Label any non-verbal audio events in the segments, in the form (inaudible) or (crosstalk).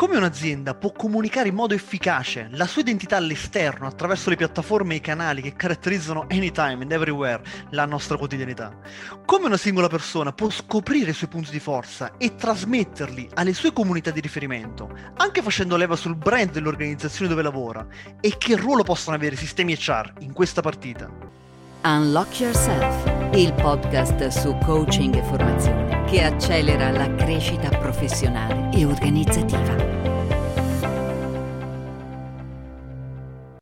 Come un'azienda può comunicare in modo efficace la sua identità all'esterno attraverso le piattaforme e i canali che caratterizzano anytime and everywhere la nostra quotidianità? Come una singola persona può scoprire i suoi punti di forza e trasmetterli alle sue comunità di riferimento, anche facendo leva sul brand dell'organizzazione dove lavora? E che ruolo possono avere i sistemi HR in questa partita? Unlock Yourself, il podcast su coaching e formazione che accelera la crescita professionale e organizzativa.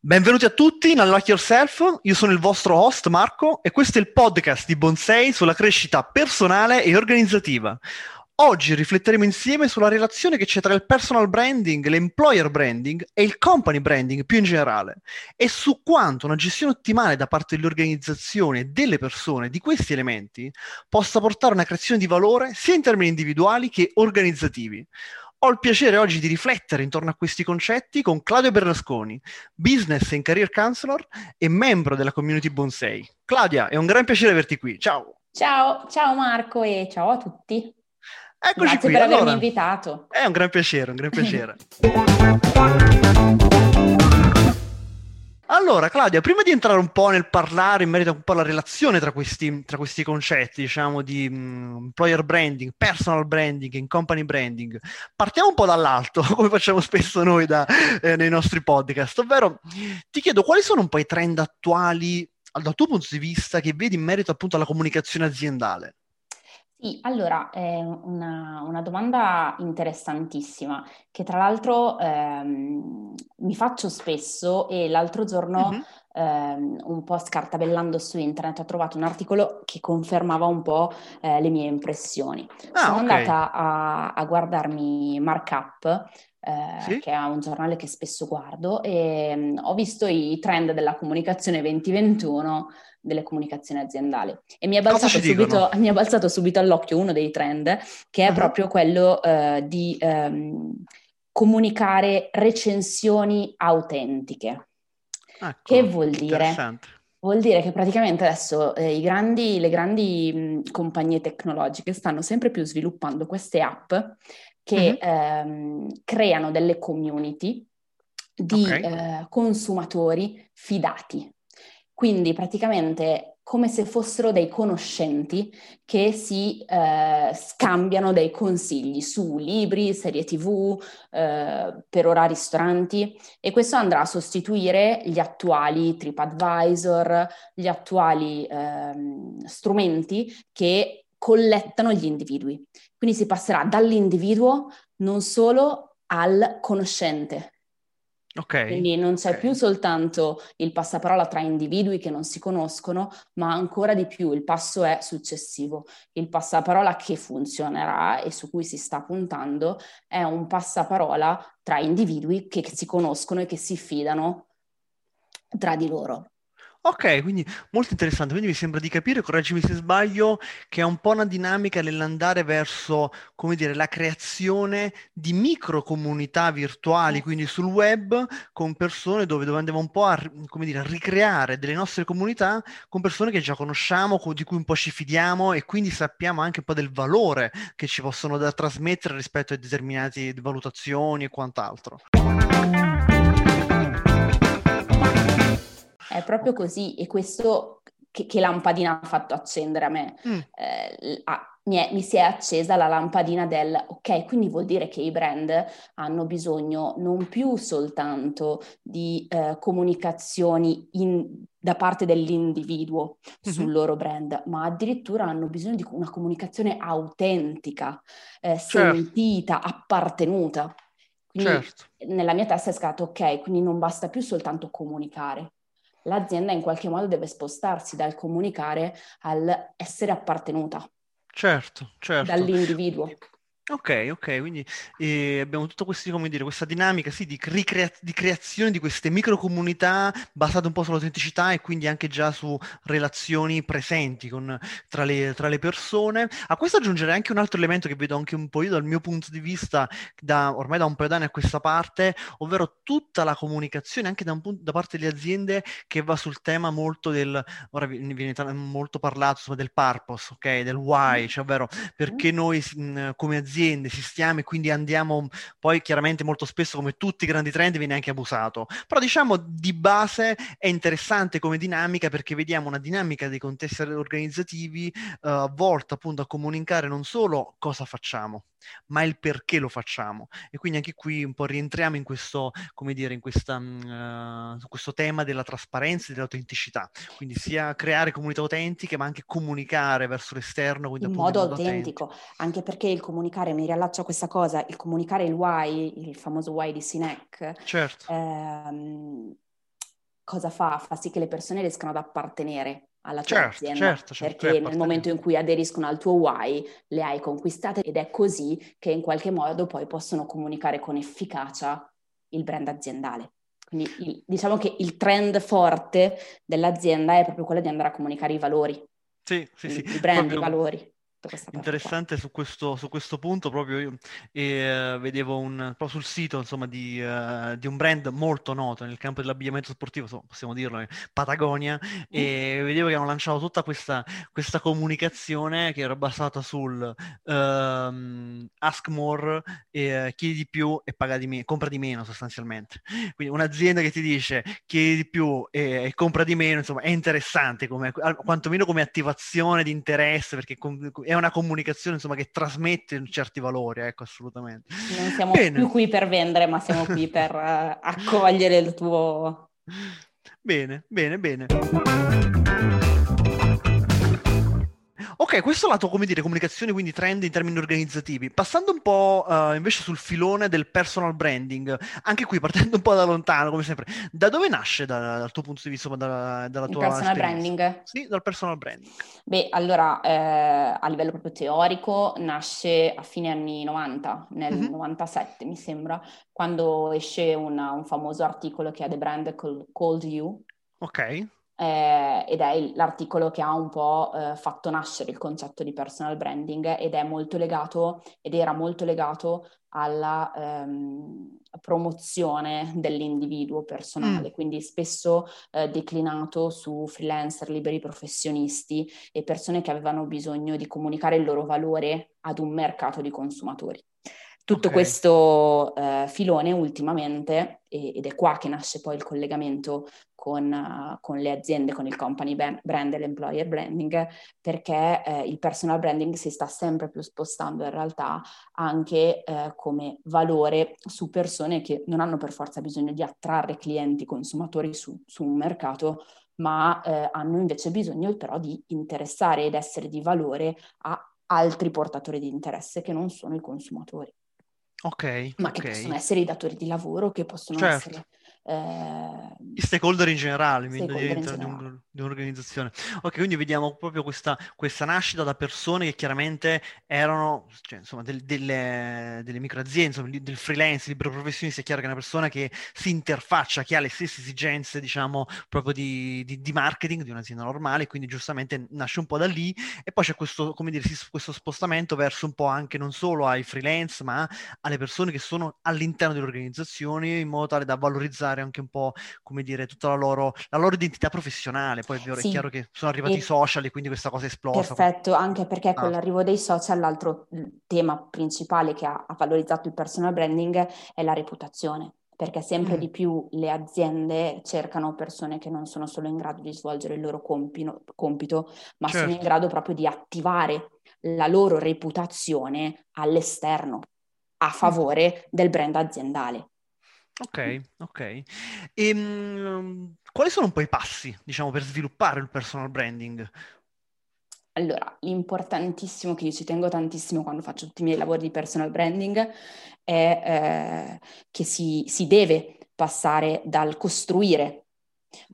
Benvenuti a tutti in Unlock Yourself, io sono il vostro host Marco e questo è il podcast di Bonsei sulla crescita personale e organizzativa. Oggi rifletteremo insieme sulla relazione che c'è tra il personal branding, l'employer branding e il company branding più in generale e su quanto una gestione ottimale da parte delle organizzazioni e delle persone di questi elementi possa portare a una creazione di valore sia in termini individuali che organizzativi. Ho il piacere oggi di riflettere intorno a questi concetti con Claudio Bernasconi, business and career counselor e membro della community Bonsei. Claudia, è un gran piacere averti qui. Ciao. Ciao, ciao Marco e ciao a tutti. Eccoci Grazie qui. per allora, avermi invitato. È un gran piacere, un gran piacere. Allora, Claudia, prima di entrare un po' nel parlare in merito un po' alla relazione tra questi, tra questi concetti, diciamo, di mh, employer branding, personal branding e company branding, partiamo un po' dall'alto, (laughs) come facciamo spesso noi da, eh, nei nostri podcast, ovvero ti chiedo quali sono un po' i trend attuali dal tuo punto di vista che vedi in merito appunto alla comunicazione aziendale? Sì, allora è una, una domanda interessantissima che tra l'altro ehm, mi faccio spesso e l'altro giorno Mhm. ehm, un po' scartabellando su internet ho trovato un articolo che confermava un po' eh, le mie impressioni. Ah, Sono ok. andata a, a guardarmi Markup, eh, Sì? che è un giornale che spesso guardo, e mm, ho visto i trend della comunicazione 2021 delle comunicazioni aziendali e mi è balzato subito, mi è balzato subito all'occhio uno dei trend che è Mhm. proprio quello eh, di ehm, comunicare recensioni autentiche. Ecco, Che vuol dire? Vuol dire che praticamente adesso eh, i grandi- le grandi mh, compagnie tecnologiche stanno sempre più sviluppando queste app che ehm, creano delle community di Ok. eh, consumatori fidati. Quindi praticamente come se fossero dei conoscenti che si eh, scambiano dei consigli su libri, serie TV, eh, per ora ristoranti e questo andrà a sostituire gli attuali TripAdvisor, gli attuali ehm, strumenti che collettano gli individui. Quindi si passerà dall'individuo non solo al conoscente. Ok. Quindi non c'è ok. più soltanto il passaparola tra individui che non si conoscono, ma ancora di più il passo è successivo. Il passaparola che funzionerà e su cui si sta puntando è un passaparola tra individui che si conoscono e che si fidano tra di loro. Ok, quindi molto interessante. Quindi mi sembra di capire, correggimi se sbaglio, che è un po' una dinamica nell'andare verso, come dire, la creazione di micro comunità virtuali, quindi sul web, con persone dove, dove andiamo un po' a, dire, a ricreare delle nostre comunità con persone che già conosciamo, co- di cui un po' ci fidiamo e quindi sappiamo anche un po' del valore che ci possono da trasmettere rispetto a determinate valutazioni e quant'altro. È proprio così e questo che, che lampadina ha fatto accendere a me. Mm, Eh, ah, mi, è- mi si è accesa la lampadina del ok, quindi vuol dire che i brand hanno bisogno non più soltanto di eh, comunicazioni in- da parte dell'individuo sul mhm. loro brand, ma addirittura hanno bisogno di una comunicazione autentica, eh, Certo, sentita, appartenuta. Quindi certo. nella mia testa è stato ok, quindi non basta più soltanto comunicare. L'azienda in qualche modo deve spostarsi dal comunicare al essere appartenuta Certo, certo. dall'individuo. Ok, ok, quindi eh, abbiamo tutto questo, come dire, questa dinamica, sì, di, ricrea- di creazione di queste microcomunità basate un po' sull'autenticità e quindi anche già su relazioni presenti con- tra le, tra le persone. A questo aggiungerei anche un altro elemento che vedo anche un po' io dal mio punto di vista, da, ormai da un paio d'anni a questa parte, ovvero tutta la comunicazione anche da, un punto- da parte delle aziende che va sul tema molto del, ora vi- viene molto parlato insomma, del purpose, ok, del why, cioè ovvero perché noi mh, come azienda aziende, sistemi, quindi andiamo poi chiaramente molto spesso come tutti i grandi trend viene anche abusato, però diciamo di base è interessante come dinamica perché vediamo una dinamica dei contesti organizzativi uh, volta appunto a comunicare non solo cosa facciamo, ma il perché lo facciamo. E quindi anche qui un po' rientriamo in questo, come dire, in questa, uh, questo tema della trasparenza e dell'autenticità. Quindi sia creare comunità autentiche, ma anche comunicare verso l'esterno. in modo autentico, autentico. anche perché il comunicare, mi riallaccio a questa cosa, il comunicare il why, il famoso why di Sinek, certo. ehm, cosa fa? Fa sì che le persone riescano ad appartenere alla tua certo, azienda, certo, certo, perché nel momento in cui aderiscono al tuo why le hai conquistate ed è così che in qualche modo poi possono comunicare con efficacia il brand aziendale. Quindi il, diciamo che il trend forte dell'azienda è proprio quello di andare a comunicare i valori. Sì, sì, sì. Il (laughs) brand, proprio... i valori interessante su questo, su questo, punto proprio io eh, vedevo un, proprio sul sito insomma di, uh, di, un brand molto noto nel campo dell'abbigliamento sportivo so, possiamo dirlo Patagonia mm. e vedevo che hanno lanciato tutta questa, questa comunicazione che era basata sul uh, ask more eh, chiedi di più e paga di meno compra di meno sostanzialmente quindi un'azienda che ti dice chiedi di più e, e compra di meno insomma è interessante come, quantomeno come attivazione di interesse perché com- è una comunicazione insomma, che trasmette certi valori, ecco, assolutamente. Non siamo Bene. più qui per vendere, ma siamo qui per uh, (laughs) accogliere il tuo... Bene, bene, bene. Ok, questo lato, come dire, comunicazione, quindi trend in termini organizzativi. Passando un po' uh, invece sul filone del personal branding, anche qui partendo un po' da lontano, come sempre, da dove nasce da, dal tuo punto di vista, da, dalla Il tua personal esperienza? branding? Sì, dal personal branding. Beh, allora, eh, a livello proprio teorico, nasce a fine anni 90, nel mm-hmm. 97 mi sembra, quando esce una, un famoso articolo che ha The Brand Called You. Ok eh, ed è l'articolo che ha un po' eh, fatto nascere il concetto di personal branding ed è molto legato ed era molto legato alla ehm, promozione dell'individuo personale, mm. quindi spesso eh, declinato su freelancer, liberi professionisti e persone che avevano bisogno di comunicare il loro valore ad un mercato di consumatori. Tutto okay. questo eh, filone ultimamente, ed è qua che nasce poi il collegamento con, uh, con le aziende, con il company brand e l'employer branding, perché eh, il personal branding si sta sempre più spostando in realtà anche eh, come valore su persone che non hanno per forza bisogno di attrarre clienti, consumatori su, su un mercato, ma eh, hanno invece bisogno però di interessare ed essere di valore a altri portatori di interesse che non sono i consumatori. Ok. Ma okay. che possono essere i datori di lavoro, che possono certo. essere eh, I stakeholder in generale stakeholder in generale. Di, un, di, un'organizzazione. Ok, quindi vediamo proprio questa, questa, nascita da persone che chiaramente erano, cioè, insomma, del, delle, delle microaziende, insomma, del freelance, libero professionista, è chiaro che è una persona che si interfaccia, che ha le stesse esigenze, diciamo, proprio di, di, di marketing di un'azienda normale, quindi giustamente nasce un po' da lì e poi c'è questo, come dire, questo spostamento verso un po' anche non solo ai freelance, ma alle persone che sono all'interno delle organizzazioni in modo tale da valorizzare dare anche un po', come dire, tutta la loro, la loro identità professionale. Poi è, vero, sì. è chiaro che sono arrivati e... i social e quindi questa cosa è esplosa. Perfetto, anche perché ah. con l'arrivo dei social l'altro tema principale che ha, ha valorizzato il personal branding è la reputazione perché sempre mm. di più le aziende cercano persone che non sono solo in grado di svolgere il loro compito, compito ma certo. sono in certo. grado proprio di attivare la loro reputazione all'esterno a favore mm. del brand aziendale. Ok, ok. E, um, quali sono un po' i passi, diciamo, per sviluppare il personal branding? Allora, l'importantissimo che io ci tengo tantissimo quando faccio tutti i miei lavori di personal branding è eh, che si, si, deve passare dal costruire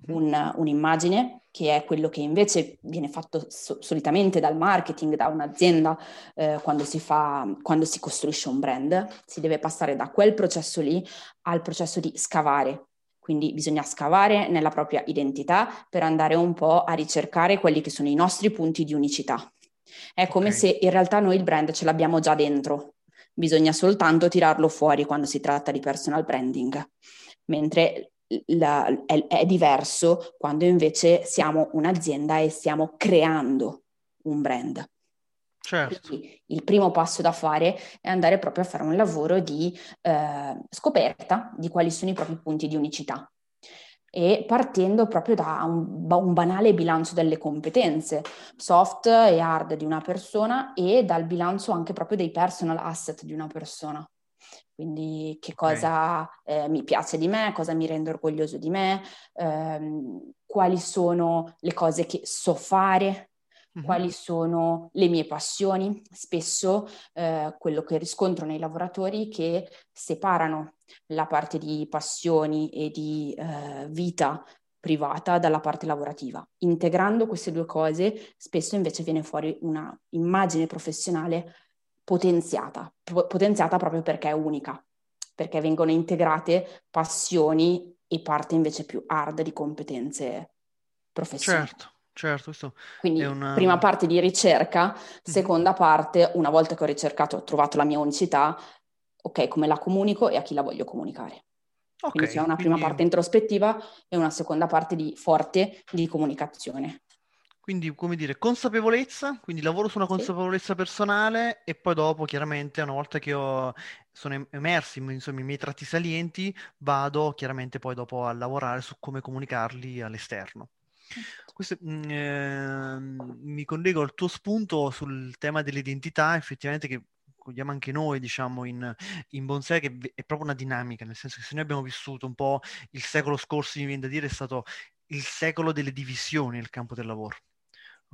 un, un'immagine che è quello che invece viene fatto so- solitamente dal marketing, da un'azienda eh, quando, si fa, quando si costruisce un brand. Si deve passare da quel processo lì al processo di scavare. Quindi bisogna scavare nella propria identità per andare un po' a ricercare quelli che sono i nostri punti di unicità. È come okay. se in realtà noi il brand ce l'abbiamo già dentro, bisogna soltanto tirarlo fuori quando si tratta di personal branding, mentre la, è, è diverso quando invece siamo un'azienda e stiamo creando un brand. Certo. Quindi il primo passo da fare è andare proprio a fare un lavoro di eh, scoperta di quali sono i propri punti di unicità e partendo proprio da un, un, banale bilancio delle competenze soft e hard di una persona e dal bilancio anche proprio dei personal asset di una persona. Quindi che cosa okay. eh, mi piace di me, cosa mi rende orgoglioso di me, ehm, quali sono le cose che so fare, mm-hmm. quali sono le mie passioni. Spesso eh, quello che riscontro nei lavoratori che separano la parte di passioni e di eh, vita privata dalla parte lavorativa. Integrando queste due cose, spesso invece viene fuori una immagine professionale potenziata, potenziata proprio perché è unica, perché vengono integrate passioni e parte invece più hard di competenze professionali. Certo. Certo, questo Quindi è una... prima parte di ricerca, seconda parte, una volta che ho ricercato, ho trovato la mia unicità, ok, come la comunico e a chi la voglio comunicare. Okay, quindi c'è una prima quindi... parte introspettiva e una seconda parte di forte di comunicazione. Quindi, come dire, consapevolezza, quindi lavoro su una consapevolezza sì. personale e poi dopo, chiaramente, una volta che ho, sono emersi insomma, i miei tratti salienti, vado chiaramente poi dopo a lavorare su come comunicarli all'esterno. Questo, eh, mi collego al tuo spunto sul tema dell'identità, effettivamente che cogliamo anche noi, diciamo, in, in Bonsai, che è proprio una dinamica, nel senso che se noi abbiamo vissuto un po' il secolo scorso, mi viene da dire, è stato il secolo delle divisioni nel campo del lavoro.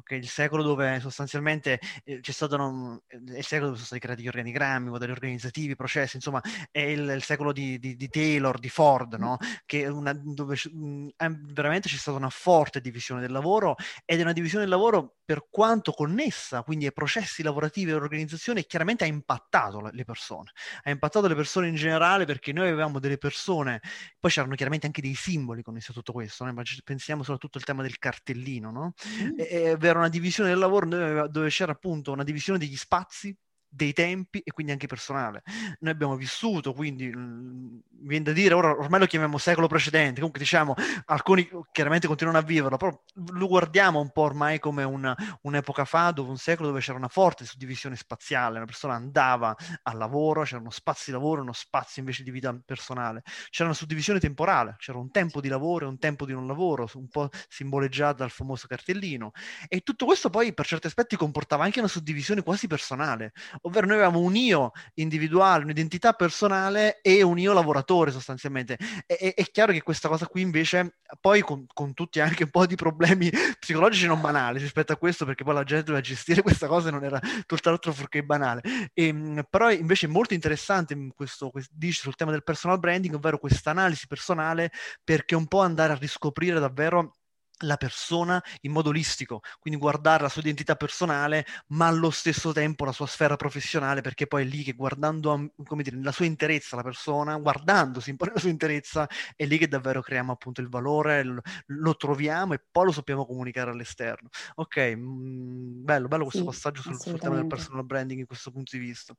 Okay, il secolo dove sostanzialmente eh, c'è stato un, è il secolo dove sono stati creati gli organigrammi, modelli organizzativi, i processi, insomma è il, il secolo di, di, di, Taylor, di Ford, no? che una, dove mh, veramente c'è stata una forte divisione del lavoro ed è una divisione del lavoro per quanto connessa, quindi ai processi lavorativi e all'organizzazione, chiaramente ha impattato le persone, ha impattato le persone in generale perché noi avevamo delle persone, poi c'erano chiaramente anche dei simboli connessi a tutto questo, no? pensiamo soprattutto al tema del cartellino, no? Mm. E, e avere una divisione del lavoro dove c'era appunto una divisione degli spazi dei tempi e quindi anche personale. Noi abbiamo vissuto, quindi mh, mm, mi viene da dire, ora ormai lo chiamiamo secolo precedente, comunque diciamo, alcuni chiaramente continuano a viverlo, però lo guardiamo un po' ormai come una, un'epoca fa, dove un secolo dove c'era una forte suddivisione spaziale, una persona andava al lavoro, c'era uno spazio di lavoro, uno spazio invece di vita personale, c'era una suddivisione temporale, c'era un tempo di lavoro e un tempo di non lavoro, un po' simboleggiato dal famoso cartellino, e tutto questo poi per certi aspetti comportava anche una suddivisione quasi personale ovvero noi avevamo un io individuale, un'identità personale e un io lavoratore sostanzialmente. E, è, chiaro che questa cosa qui invece, poi con, con, tutti anche un po' di problemi (laughs) psicologici non banali rispetto a questo, perché poi la gente doveva gestire questa cosa e non era tutt'altro fuorché banale. E, ehm, però invece è molto interessante questo, questo dice sul tema del personal branding, ovvero questa analisi personale, perché un po' andare a riscoprire davvero la persona in modo olistico, quindi guardare la sua identità personale, ma allo stesso tempo la sua sfera professionale, perché poi è lì che guardando, come dire, nella sua interezza la persona, guardandosi nella sua interezza, è lì che davvero creiamo appunto il valore, lo, lo troviamo e poi lo sappiamo comunicare all'esterno. Ok, mh, mm, bello, bello questo sì, passaggio sul, sul tema del personal branding in questo punto di vista.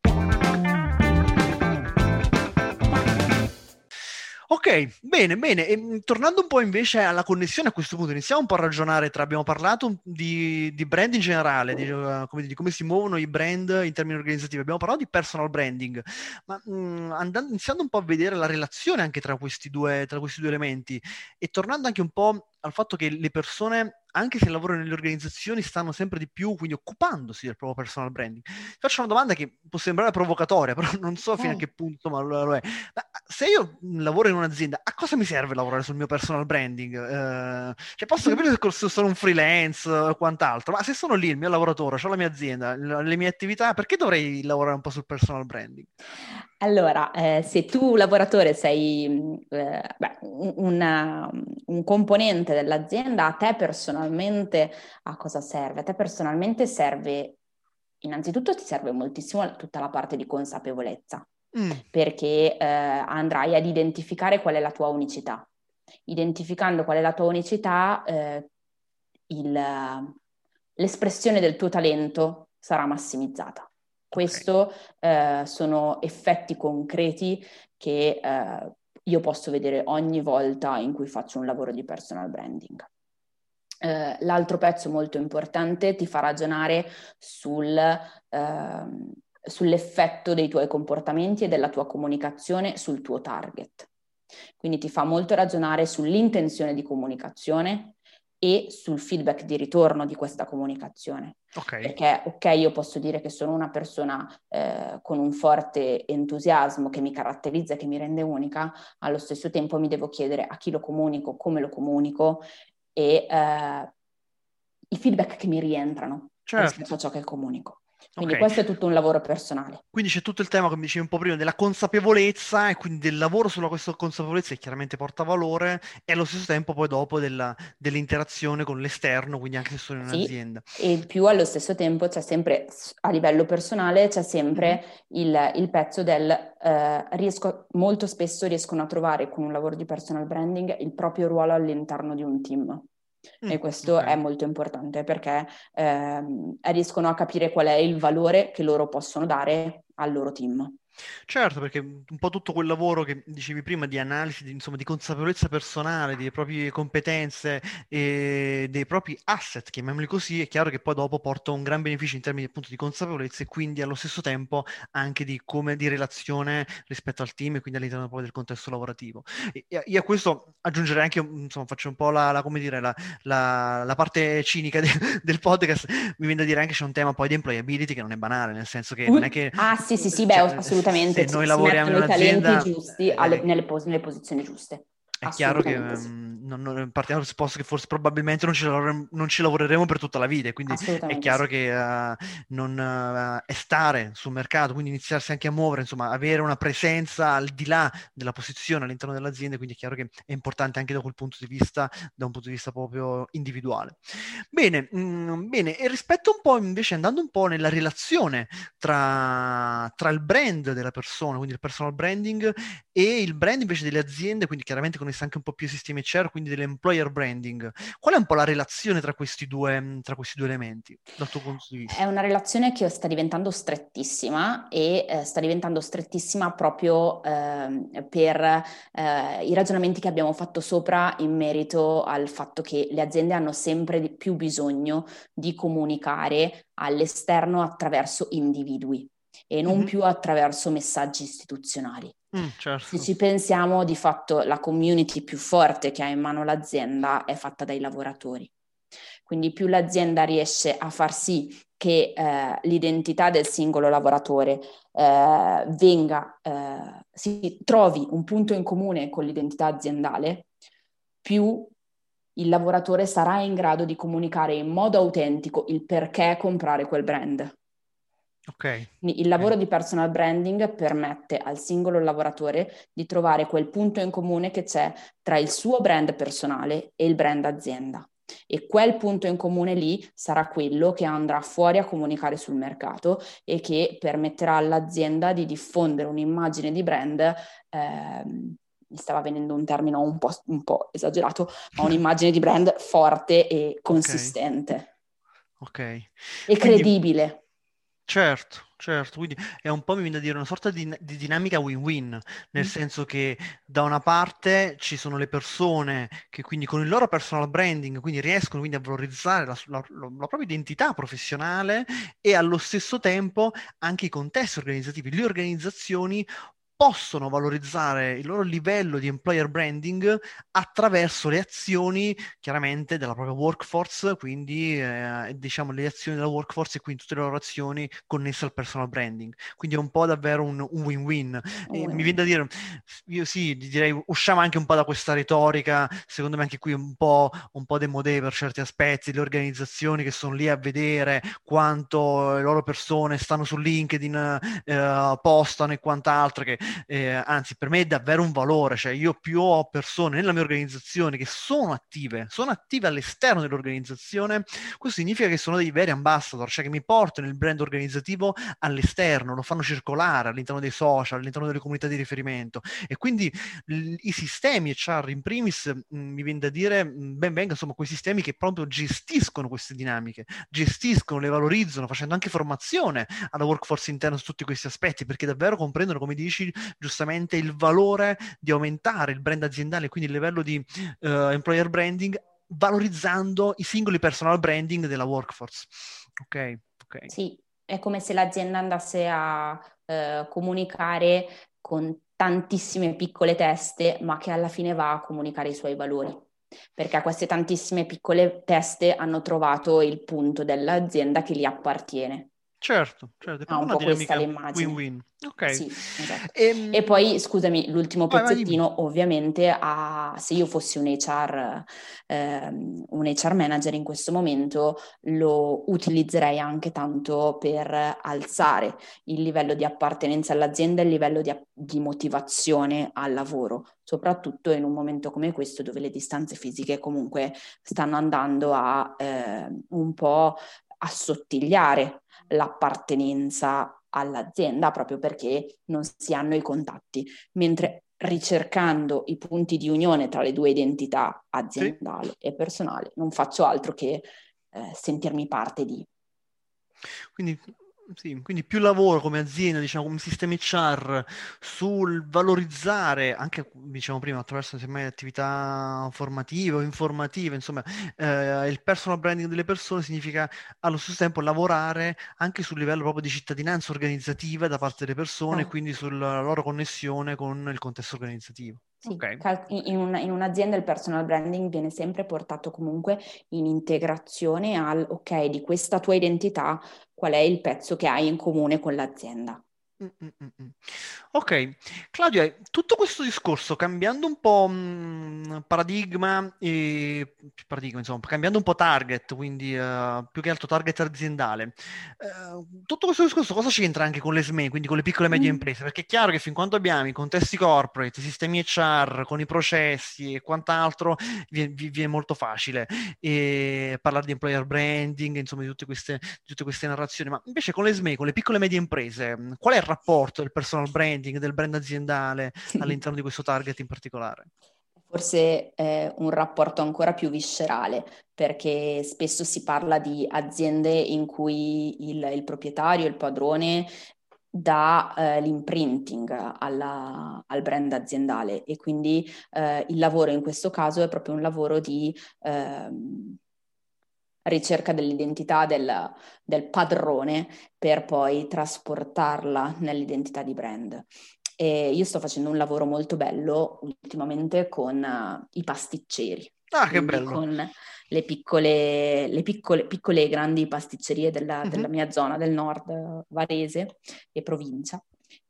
Ok, bene, bene. E, mm, tornando un po' invece alla connessione a questo punto, iniziamo un po' a ragionare tra, abbiamo parlato di, di brand in generale, di, uh, come, di, come, si muovono i brand in termini organizzativi, abbiamo parlato di personal branding, ma mh, mm, andando, iniziando un po' a vedere la relazione anche tra questi due, tra questi due elementi e tornando anche un po' al fatto che le persone, anche se lavorano nelle organizzazioni, stanno sempre di più, quindi occupandosi del proprio personal branding. Ti faccio una domanda che può sembrare provocatoria, (laughs) però non so fino a eh. che punto ma lo è. Ma se io lavoro in un'azienda, a cosa mi serve lavorare sul mio personal branding? Eh, cioè posso capire se sono un freelance o quant'altro, ma se sono lì, il mio lavoratore, ho la mia azienda, le mie attività, perché dovrei lavorare un po' sul personal branding? Allora, eh, se tu lavoratore sei eh, beh, una, un componente dell'azienda, a te personalmente a cosa serve? A te personalmente serve, innanzitutto ti serve moltissimo tutta la parte di consapevolezza, mm. perché eh, andrai ad identificare qual è la tua unicità. Identificando qual è la tua unicità, eh, il, l'espressione del tuo talento sarà massimizzata. Questo eh, sono effetti concreti che eh, io posso vedere ogni volta in cui faccio un lavoro di personal branding. eh, l'altro pezzo molto importante ti fa ragionare sul, eh, sull'effetto dei tuoi comportamenti e della tua comunicazione sul tuo target. Quindi ti fa molto ragionare sull'intenzione di comunicazione e sul feedback di ritorno di questa comunicazione. Okay. Perché, ok, io posso dire che sono una persona eh, con un forte entusiasmo che mi caratterizza e che mi rende unica, allo stesso tempo mi devo chiedere a chi lo comunico, come lo comunico e eh, i feedback che mi rientrano certo. rispetto a ciò che comunico. Quindi okay. questo è tutto un lavoro personale. Quindi c'è tutto il tema, come dicevi un po' prima, della consapevolezza e quindi del lavoro sulla questa consapevolezza che chiaramente porta valore e allo stesso tempo poi dopo della, dell'interazione con l'esterno, quindi anche se sono in un'azienda. Sì, e più allo stesso tempo c'è sempre, a livello personale, c'è sempre mm-hmm. il, il, pezzo del eh, riesco, molto spesso riescono a trovare con un lavoro di personal branding il proprio ruolo all'interno di un team. Mm, e questo okay. è molto importante perché eh, riescono a capire qual è il valore che loro possono dare al loro team. Certo, perché un po' tutto quel lavoro che dicevi prima di analisi, di, insomma, di consapevolezza personale, delle proprie competenze e dei propri asset, chiamiamoli così, è chiaro che poi dopo porta un gran beneficio in termini appunto di consapevolezza e quindi allo stesso tempo anche di come di relazione rispetto al team e quindi all'interno poi del contesto lavorativo. E, io a questo aggiungerei anche, insomma, faccio un po' la, la come dire, la, la, la parte cinica de, del podcast, mi viene da dire anche c'è un tema poi di employability che non è banale, nel senso che non è che... Ah sì sì sì, beh, cioè, assolutamente assolutamente se noi lavoriamo in un'azienda... i talenti giusti alle, nelle, pos- nelle posizioni giuste. È chiaro che um, non, non, partiamo dal presupposto che forse probabilmente non ci, lavoreremo, non ci, lavoreremo per tutta la vita, quindi è chiaro sì. che uh, non, uh, è stare sul mercato, quindi iniziarsi anche a muovere, insomma, avere una presenza al di là della posizione all'interno dell'azienda, quindi è chiaro che è importante anche da quel punto di vista, da un punto di vista proprio individuale. Bene, mh, mm, bene, e rispetto un po' invece, andando un po' nella relazione tra, tra il brand della persona, quindi il personal branding, e il brand invece delle aziende, quindi chiaramente con anche un po' più sistemi HR, quindi dell'employer branding. Qual è un po' la relazione tra questi due, tra questi due elementi, dal tuo punto di vista? È una relazione che sta diventando strettissima e eh, sta diventando strettissima proprio eh, per eh, i ragionamenti che abbiamo fatto sopra in merito al fatto che le aziende hanno sempre di più bisogno di comunicare all'esterno attraverso individui e non mm-hmm. più attraverso messaggi istituzionali. Mm, certo. Se ci pensiamo, di fatto la community più forte che ha in mano l'azienda è fatta dai lavoratori. Quindi più l'azienda riesce a far sì che eh, l'identità del singolo lavoratore eh, venga, eh, si trovi un punto in comune con l'identità aziendale, più il lavoratore sarà in grado di comunicare in modo autentico il perché comprare quel brand. Okay. Il lavoro di personal branding permette al singolo lavoratore di trovare quel punto in comune che c'è tra il suo brand personale e il brand azienda. E quel punto in comune lì sarà quello che andrà fuori a comunicare sul mercato e che permetterà all'azienda di diffondere un'immagine di brand. Ehm, mi stava venendo un termine un po', un po', esagerato, ma un'immagine di brand forte e consistente. Ok. okay. E credibile. Certo, certo, quindi è un po', mi viene da dire, una sorta di, di dinamica win-win, nel mm. senso che da una parte ci sono le persone che quindi con il loro personal branding quindi riescono quindi a valorizzare la, la, la propria identità professionale e allo stesso tempo anche i contesti organizzativi, le organizzazioni possono valorizzare il loro livello di employer branding attraverso le azioni chiaramente della propria workforce, quindi eh, diciamo le azioni della workforce e quindi tutte le loro azioni connesse al personal branding. Quindi è un po' davvero un, un win-win. Oh, mi viene da dire, io sì, direi usciamo anche un po' da questa retorica, secondo me anche qui un po', un po' demodé per certi aspetti, le organizzazioni che sono lì a vedere quanto le loro persone stanno su LinkedIn, eh, postano e quant'altro, che eh, anzi per me è davvero un valore, cioè io più ho persone nella mia organizzazione che sono attive, sono attive all'esterno dell'organizzazione, questo significa che sono dei veri ambassador, cioè che mi portano il brand organizzativo all'esterno, lo fanno circolare all'interno dei social, all'interno delle comunità di riferimento. E quindi l- i sistemi HR in primis mh, mi viene da dire mh, ben venga insomma quei sistemi che proprio gestiscono queste dinamiche, gestiscono, le valorizzano facendo anche formazione alla workforce interna su tutti questi aspetti perché davvero comprendono come dici giustamente il valore di aumentare il brand aziendale, quindi il livello di uh, employer branding valorizzando i singoli personal branding della workforce. Ok, ok. Sì, è come se l'azienda andasse a eh, comunicare con tantissime piccole teste, ma che alla fine va a comunicare i suoi valori. Perché queste tantissime piccole teste hanno trovato il punto dell'azienda che gli appartiene. Certo, certo, è ah, un po' questa l'immagine. Win-win. Ok. Sì, esatto. e, ehm, e, poi, scusami, l'ultimo pezzettino, vai, vai. ovviamente, a, se io fossi un HR, eh, un HR manager in questo momento, lo utilizzerei anche tanto per alzare il livello di appartenenza all'azienda e il livello di, di motivazione al lavoro, soprattutto in un momento come questo dove le distanze fisiche comunque stanno andando a eh, un po' assottigliare l'appartenenza all'azienda proprio perché non si hanno i contatti, mentre ricercando i punti di unione tra le due identità aziendale sì. e personale non faccio altro che eh, sentirmi parte di. Quindi sì, quindi più lavoro come azienda, diciamo, come sistema HR sul valorizzare, anche diciamo prima, attraverso semmai attività formative o informative, insomma, eh, il personal branding delle persone significa allo stesso tempo lavorare anche sul livello proprio di cittadinanza organizzativa da parte delle persone, oh. quindi sulla loro connessione con il contesto organizzativo. Sì, okay. in, una, in, un'azienda il personal branding viene sempre portato comunque in integrazione al, ok, di questa tua identità, qual è il pezzo che hai in comune con l'azienda. Mm-mm-mm. Ok, Claudia, tutto questo discorso cambiando un po' mh, mm, paradigma, e, paradigma, insomma, cambiando un po' target, quindi uh, più che altro target aziendale, uh, tutto questo discorso cosa c'entra anche con le SME, quindi con le piccole e medie mm. imprese? Perché è chiaro che fin quando abbiamo i contesti corporate, i sistemi HR, con i processi e quant'altro, viene, viene molto facile e parlare di employer branding, insomma, di tutte queste, di tutte queste narrazioni, ma invece con le SME, con le piccole e medie imprese, qual è il rapporto del personal branding, del brand aziendale (laughs) all'interno di questo target in particolare? Forse è un rapporto ancora più viscerale, perché spesso si parla di aziende in cui il, il proprietario, il padrone dà eh, l'imprinting alla, al brand aziendale e quindi eh, il lavoro in questo caso è proprio un lavoro di eh, ricerca dell'identità del, del, padrone per poi trasportarla nell'identità di brand. E io sto facendo un lavoro molto bello ultimamente con uh, i pasticceri. Ah, che bello! Con le piccole, le piccole, piccole e grandi pasticcerie della, uh-huh. della mia zona del nord, Varese e provincia.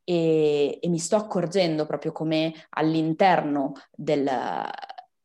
E, e mi sto accorgendo proprio come all'interno del,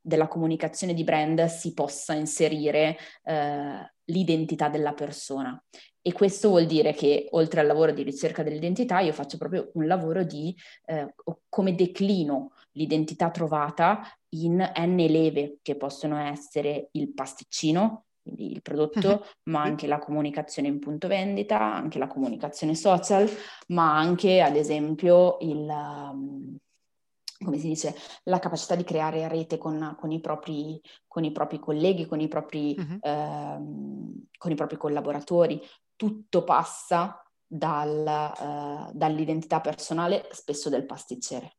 della comunicazione di brand si possa inserire eh, l'identità della persona. E questo vuol dire che oltre al lavoro di ricerca dell'identità, io faccio proprio un lavoro di eh, come declino l'identità trovata in N leve, che possono essere il pasticcino, quindi il prodotto, uh-huh. ma anche la comunicazione in punto vendita, anche la comunicazione social, ma anche ad esempio il... Um, come si dice, la capacità di creare rete con, con, i, propri, con i, propri, colleghi, con i propri, uh-huh. ehm, con i propri collaboratori. Tutto passa dal, uh, dall'identità personale, spesso del pasticcere.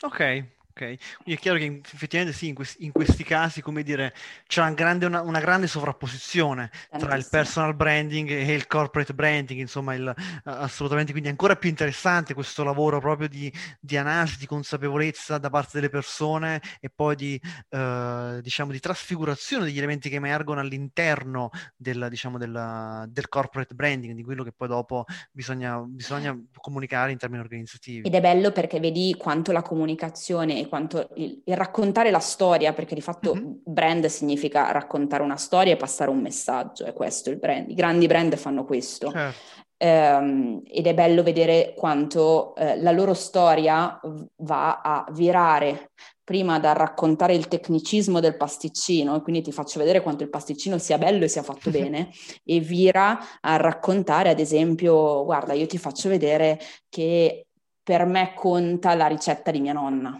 Ok, Ok, quindi è chiaro che effettivamente sì, in, questi, in questi casi, come dire, c'è una grande, una, una grande sovrapposizione tra il personal branding e il corporate branding, insomma, il, assolutamente, quindi è ancora più interessante questo lavoro proprio di, di analisi, di consapevolezza da parte delle persone e poi di, eh, diciamo, di trasfigurazione degli elementi che emergono all'interno del, diciamo, del, del, corporate branding, di quello che poi dopo bisogna, bisogna comunicare in termini organizzativi. Ed è bello perché vedi quanto la comunicazione quanto il, il, raccontare la storia, perché di fatto mm-hmm. brand significa raccontare una storia e passare un messaggio, è questo il brand. I grandi brand fanno questo. Certo. Um, ed è bello vedere quanto uh, la loro storia va a virare prima da raccontare il tecnicismo del pasticcino, quindi ti faccio vedere quanto il pasticcino sia bello e sia fatto (laughs) bene, e vira a raccontare, ad esempio, guarda, io ti faccio vedere che per me conta la ricetta di mia nonna.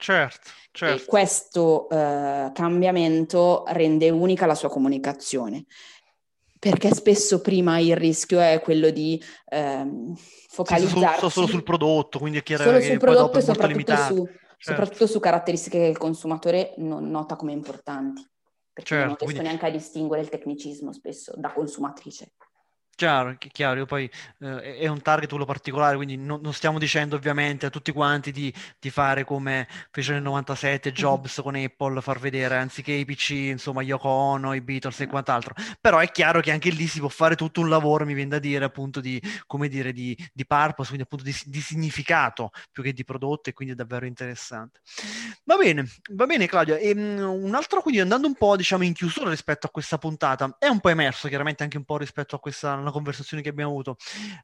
Certo, certo. E questo eh, cambiamento rende unica la sua comunicazione, perché spesso prima il rischio è quello di ehm, focalizzarsi... Sì, solo, sul prodotto, quindi è chiaro solo sul prodotto e soprattutto su, certo. soprattutto su caratteristiche che il consumatore non nota come importanti. perché certo, non riesco quindi... neanche a distinguere il tecnicismo spesso da consumatrice. Chiaro, chiaro, poi eh, è un target quello particolare, quindi non, non, stiamo dicendo ovviamente a tutti quanti di, di fare come fece nel 97 Jobs mm-hmm. con Apple, far vedere anziché i PC, insomma, Yoko Ono, i Beatles e quant'altro. Però è chiaro che anche lì si può fare tutto un lavoro, mi viene da dire, appunto di, come dire, di, di purpose, quindi appunto di, di significato più che di prodotto e quindi è davvero interessante. Va bene, va bene Claudia. E, um, un altro, quindi andando un po' diciamo in chiusura rispetto a questa puntata, è un po' emerso chiaramente anche un po' rispetto a questa una conversazione che abbiamo avuto,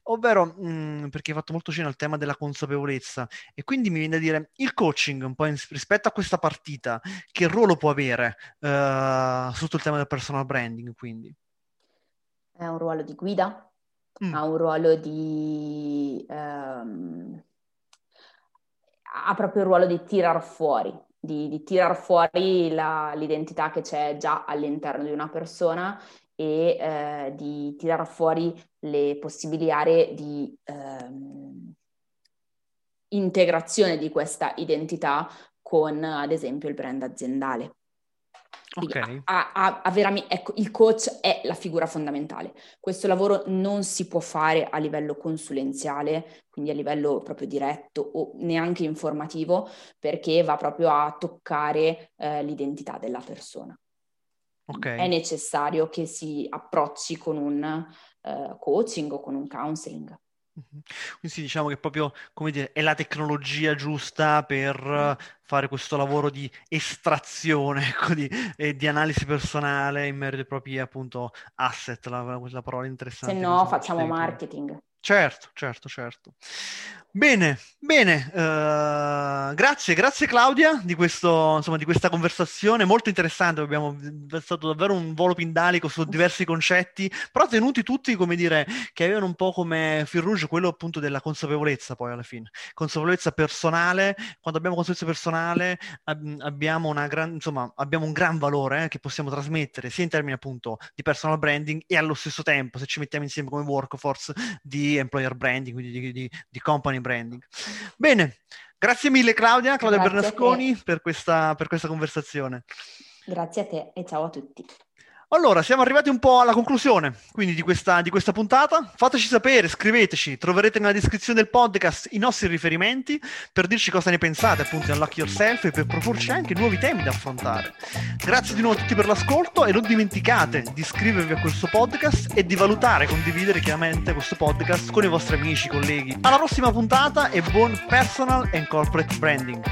ovvero mh, mm, perché hai fatto molto cenno al tema della consapevolezza e quindi mi viene da dire il coaching un po' in, rispetto a questa partita, che ruolo può avere uh, sotto il tema del personal branding quindi? È un ruolo di guida, mm. ha un ruolo di... Um, ha proprio il ruolo di tirar fuori, di, di tirar fuori la, l'identità che c'è già all'interno di una persona e eh, di tirare fuori le possibili aree di ehm, integrazione di questa identità con, ad esempio, il brand aziendale. Okay. Ha, ha, ha ecco, il coach è la figura fondamentale. Questo lavoro non si può fare a livello consulenziale, quindi a livello proprio diretto o neanche informativo, perché va proprio a toccare eh, l'identità della persona. Okay. È necessario che si approcci con un uh, coaching o con un counseling. Mm-hmm. Quindi diciamo che proprio, come dire, è la tecnologia giusta per mm. fare questo lavoro di estrazione (laughs) ecco, di, e di analisi personale in merito ai propri appunto asset, la, la parola interessante. Se no facciamo marketing. Certo, certo, certo. Bene, bene, uh, grazie, grazie Claudia di, questo, insomma, di questa conversazione molto interessante, abbiamo stato davvero un volo pindalico su diversi concetti, però tenuti tutti, come dire, che avevano un po' come fil rouge quello appunto della consapevolezza poi alla fine, consapevolezza personale, quando abbiamo consapevolezza personale ab- abbiamo, una gran, insomma, abbiamo un gran valore eh, che possiamo trasmettere sia in termini appunto di personal branding e allo stesso tempo, se ci mettiamo insieme come workforce, di employer branding, quindi di, di, di company branding. Bene, grazie mille Claudia, Claudia grazie Bernasconi per questa, per questa conversazione. Grazie a te e ciao a tutti. Allora, siamo arrivati un po' alla conclusione quindi di questa, di questa, puntata. Fateci sapere, scriveteci, troverete nella descrizione del podcast i nostri riferimenti per dirci cosa ne pensate appunto di Unlock Yourself e per proporci anche nuovi temi da affrontare. Grazie di nuovo a tutti per l'ascolto e non dimenticate di iscrivervi a questo podcast e di valutare e condividere chiaramente questo podcast con i vostri amici, colleghi. Alla prossima puntata e buon personal and corporate branding.